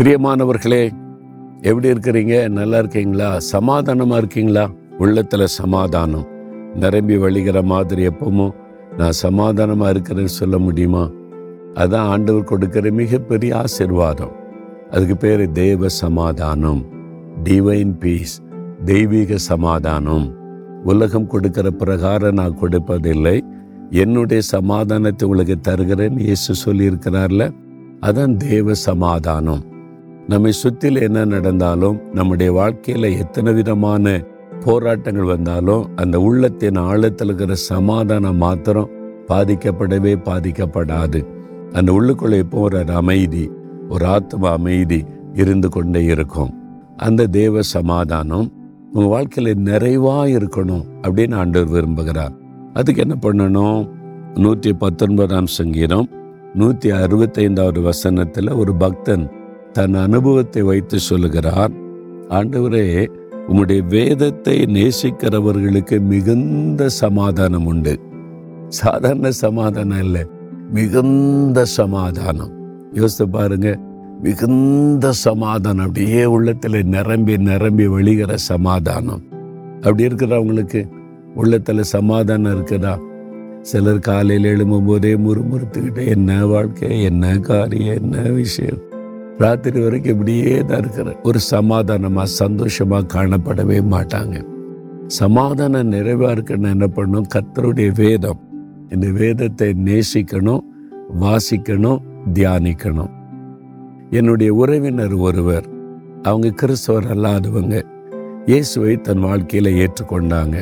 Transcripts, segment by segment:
பிரியமானவர்களே எப்படி இருக்கிறீங்க? நல்லா இருக்கீங்களா? சமாதானமாக இருக்கீங்களா? உள்ளத்தில் சமாதானம். நிரம்பி வழிகிற மாதிரி எப்பவும் நான் சமாதானமாக இருக்கிறேன்னு சொல்ல முடியுமா? அதான் ஆண்டவர் கொடுக்கிற மிகப்பெரிய ஆசிர்வாதம். அதுக்கு பேர் தேவ சமாதானம். டிவைன் பீஸ் தெய்வீக சமாதானம். உலகம் கொடுக்கிற பிரகாரம் நான் கொடுப்பதில்லை. என்னுடைய சமாதானத்தை உங்களுக்கு தருகிறேன் இயேசு சொல்லியிருக்கிறார்ல அதான் தேவ சமாதானம். நம்மை சுற்றில் என்ன நடந்தாலும் நம்முடைய வாழ்க்கையில் எத்தனை விதமான போராட்டங்கள் வந்தாலும் அந்த உள்ளத்தின் ஆழத்தில் இருக்கிற சமாதானம் மாத்திரம் பாதிக்கப்படவே பாதிக்கப்படாது. அந்த உள்ளுக்குள்ளே எப்போ ஒரு அமைதி ஒரு ஆத்ம அமைதி இருந்து கொண்டே இருக்கும். அந்த தேவ சமாதானம் உங்கள் வாழ்க்கையில் நிறைவாக இருக்கணும் அப்படின்னு ஆண்டவர் விரும்புகிறார். அதுக்கு என்ன பண்ணணும்? நூற்றி பத்தொன்பதாம் சங்கீதம் நூற்றி அறுபத்தைந்தாவது வசனத்தில் ஒரு பக்தன் தன் அனுபவத்தை வைத்து சொல்லுகிறார் ஆண்டவரே உம்முடைய வேதத்தை நேசிக்கிறவர்களுக்கு மிகுந்த சமாதானம் உண்டு. சாதாரண சமாதானம் இல்லை மிகுந்த சமாதானம். யோசித்து பாருங்க மிகுந்த சமாதானம் அப்படியே உள்ளத்தில் நிரம்பி நிரம்பி வழிகிற சமாதானம். அப்படி இருக்கிறவங்களுக்கு உள்ளத்தில் சமாதானம் இருக்குதா? சிலர் காலையில் எழும்பும் போதே முறுமுறுத்துக்கிட்டு என்ன வாழ்க்கை? என்ன காரியம்? என்ன விஷயம்? ராத்திரி வரைக்கும் இப்படியே தான் இருக்கிற ஒரு சமாதானமாக சந்தோஷமாக காணப்படவே மாட்டாங்க. சமாதானம் நிறைவாக இருக்குன்னு என்ன பண்ணணும் கர்த்தருடைய வேதம். இந்த வேதத்தை நேசிக்கணும் வாசிக்கணும் தியானிக்கணும். என்னுடைய உறவினர் ஒருவர் அவங்க கிறிஸ்தவர் அல்லாதவங்க இயேசுவை தன் வாழ்க்கையில் ஏற்றுக்கொண்டாங்க.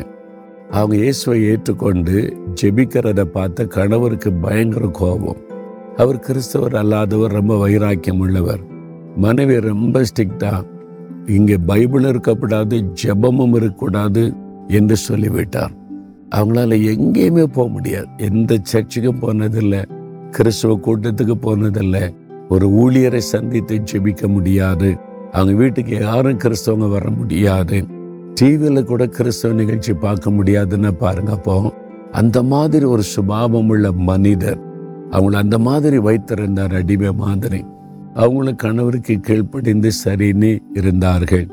அவங்க இயேசுவை ஏற்றுக்கொண்டு ஜெபிக்கிறத பார்த்த கணவருக்கு பயங்கர கோபம். அவர் கிறிஸ்தவர் அல்லாதவர் ரொம்ப வைராக்கியம் உள்ளவர். மனைவி ரொம்ப ஸ்ட்ரிக்டா இங்கே பைபிள் இருக்கக்கூடாது ஜெபமும் இருக்கக்கூடாது என்று சொல்லிவிட்டார். அவங்களால எங்கேயுமே போக முடியாது. எந்த சர்ச்சுக்கும் போனதில்லை கிறிஸ்துவ கூட்டத்துக்கு போனதில்லை ஒரு ஊழியரை சந்தித்து ஜெபிக்க முடியாது. அவங்க வீட்டுக்கு யாரும் கிறிஸ்தவங்க வர முடியாது. டிவியில் கூட கிறிஸ்தவ நிகழ்ச்சி பார்க்க முடியாதுன்னு பாருங்க அப்போ. அந்த மாதிரி ஒரு சுபாவம் உள்ள மனிதர். அவங்கள அந்த மாதிரி வைத்திருந்தார் அடிமை மாதிரி. அவங்கள கணவருக்கு கீழ்ப்படிந்து சரின்னு இருந்தார்கள்.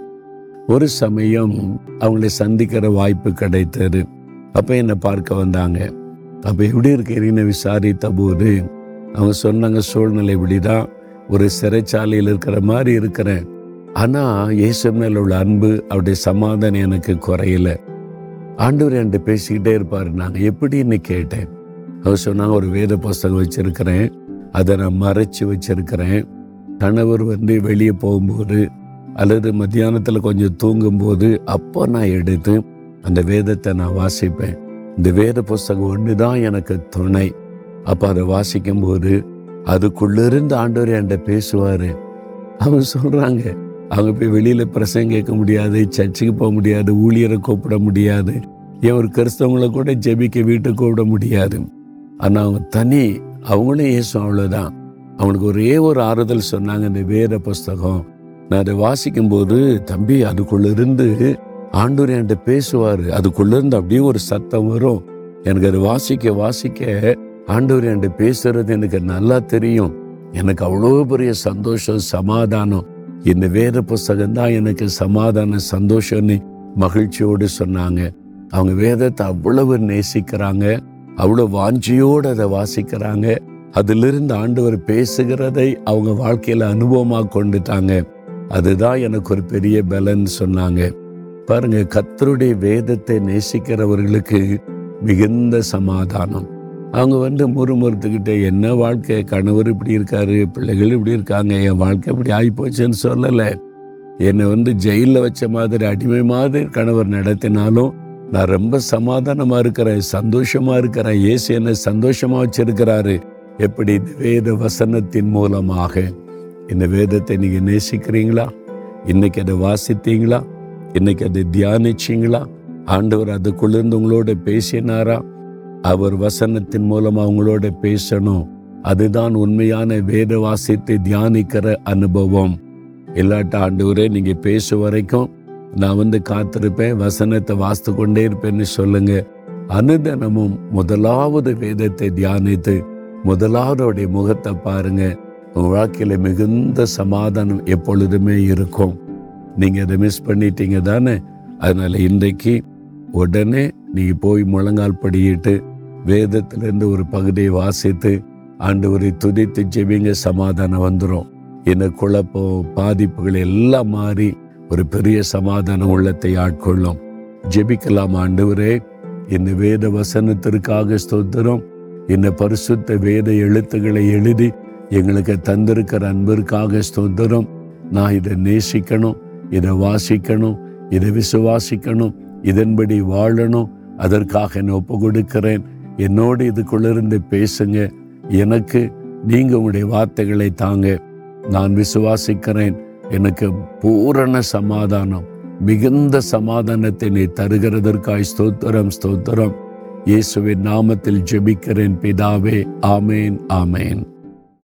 ஒரு சமயம் அவங்களை சந்திக்கிற வாய்ப்பு கிடைத்தது. அப்போ என்னை பார்க்க வந்தாங்க? அப்போ எப்படி இருக்கிறீன்னு விசாரித்த போது அவங்க சொன்னாங்க சூழ்நிலை இப்படிதான். ஒரு சிறைச்சாலையில் இருக்கிற மாதிரி இருக்கிறேன். ஆனால் இயேசு மேல உள்ள அன்பு அவருடைய சமாதானம் எனக்கு குறையல. ஆண்டவர் என்கிட்ட பேசிக்கிட்டே இருப்பார். நாங்கள் எப்படின்னு கேட்டேன். அவர் சொன்னாங்க ஒரு வேத புஸ்தகம் வச்சிருக்கிறேன். அதை நான் மறைச்சு வச்சிருக்கிறேன். கணவர் வந்து வெளியே போகும்போது அல்லது மத்தியானத்தில் கொஞ்சம் தூங்கும்போது அப்போ நான் எடுத்து அந்த வேதத்தை நான் வாசிப்பேன். இந்த வேத புஸ்தகம் ஒன்று தான் எனக்கு துணை. அப்போ அதை வாசிக்கும்போது அதுக்குள்ளிருந்து ஆண்டவர் என்கிட்ட பேசுவார். அவங்க சொல்கிறாங்க அவங்க போய் வெளியில் பிரசங்க கேட்க முடியாது சர்ச்சுக்கு போக முடியாது ஊழியரை கூப்பிட முடியாது ஏன் ஒரு கிறிஸ்தவங்களை கூட ஜெபிக்க வீட்டுக்கு கூப்பிட முடியாது. ஆனால் அவங்க தனி அவங்களும் இயேசு அவ்வளோதான் அவனுக்கு ஒரே ஒரு ஆறுதல் சொன்னாங்க இந்த வேத புஸ்தகம். நான் அதை வாசிக்கும்போது தம்பி அதுக்குள்ள இருந்து ஆண்டூர் என்கிட்ட பேசுவார். அதுக்குள்ள இருந்து அப்படியே ஒரு சத்தம் வரும். எனக்கு அது வாசிக்க வாசிக்க ஆண்டவர் என்கிட்ட பேசுறது எனக்கு நல்லா தெரியும். எனக்கு அவ்வளோ பெரிய சந்தோஷம் சமாதானம். இந்த வேத புஸ்தகம் தான் எனக்கு சமாதான சந்தோஷம்னு மகிழ்ச்சியோடு சொன்னாங்க. அவங்க வேதத்தை அவ்வளவு நேசிக்கிறாங்க. அவ்வளோ வாஞ்சியோடு அதை வாசிக்கிறாங்க. அதிலிருந்து ஆண்டவர் பேசுகிறதை அவங்க வாழ்க்கையில் அனுபவமாக கொண்டுட்டாங்க. அதுதான் எனக்கு ஒரு பெரிய பலன் சொன்னாங்க. பாருங்க கத்தருடைய வேதத்தை நேசிக்கிறவர்களுக்கு மிகுந்த சமாதானம். அவங்க வந்து முறுமுறுத்துக்கிட்டே என்ன வாழ்க்கை? கணவர் இப்படி இருக்காரு பிள்ளைகள் இப்படி இருக்காங்க என் வாழ்க்கை இப்படி ஆகிப்போச்சுன்னு சொல்லலை. என்னை வந்து ஜெயிலில் வச்ச மாதிரி அடிமை மாதிரி கணவர் நடத்தினாலும் நான் ரொம்ப சமாதானமாக இருக்கிறேன் சந்தோஷமாக இருக்கிறேன். ஏசு என்னை சந்தோஷமாக வச்சிருக்கிறாரு. எப்படி? இந்த வேத வசனத்தின் மூலமாக. இந்த வேதத்தை நீங்கள் நேசிக்கிறீங்களா? இன்னைக்கு அதை வாசித்தீங்களா? இன்னைக்கு அதை தியானிச்சீங்களா? ஆண்டவர் அதுக்குள்ளிருந்து உங்களோட பேசினாரா? அவர் வசனத்தின் மூலமாக அவங்களோட பேசணும். அதுதான் உண்மையான வேத வாசித்து தியானிக்கிற அனுபவம். இல்லாட்ட ஆண்டவரே நீங்கள் பேச வரைக்கும் நான் வந்து காத்திருப்பேன் வசனத்தை வாசித்து கொண்டே இருப்பேன்னு சொல்லுங்க. அனுதினமும் முதலாவது வேதத்தை தியானித்து முதலாவதுடைய முகத்தை பாருங்க. உங்கள் வாழ்க்கையில் மிகுந்த சமாதானம் எப்பொழுதுமே இருக்கும். நீங்கள் அதை மிஸ் பண்ணிட்டீங்க தானே? அதனால் இன்றைக்கு உடனே நீங்கள் போய் முழங்கால் படியிட்டு வேதத்திலிருந்து ஒரு பகுதியை வாசித்து ஆண்டவரை துதித்து ஜெபிங்க சமாதானம் வந்துடும் இந்த குழப்பம் பாதிப்புகள் எல்லாம் மாறி ஒரு பெரிய சமாதான உள்ளத்தை ஆட்கொள்ளும். ஜெபிக்கலாம் ஆண்டவரே. இந்த வேத வசனத்திற்காக ஸ்தோத்திரம். இந்த பரிசுத்த வேத எழுத்துக்களை எழுதி எங்களுக்கு தந்திருக்கிற அன்பிற்காக ஸ்தோத்திரம். நான் இதை நேசிக்கணும் இதை வாசிக்கணும் இதை விசுவாசிக்கணும் இதன்படி வாழணும். அதற்காக நான் ஒப்பு கொடுக்கிறேன் என்னோடு இதுக்குள்ளிருந்து பேசுங்க. எனக்கு நீங்க உங்களுடைய வார்த்தைகளை தாங்க. நான் விசுவாசிக்கிறேன். எனக்கு பூரண சமாதானம் மிகுந்த சமாதானத்தை நீ தருகிறதற்காய் ஸ்தோத்திரம் ஸ்தோத்திரம். இயேசுவின் நாமத்தில் ஜெபிக்கிறேன் பிதாவே. ஆமேன் ஆமேன்.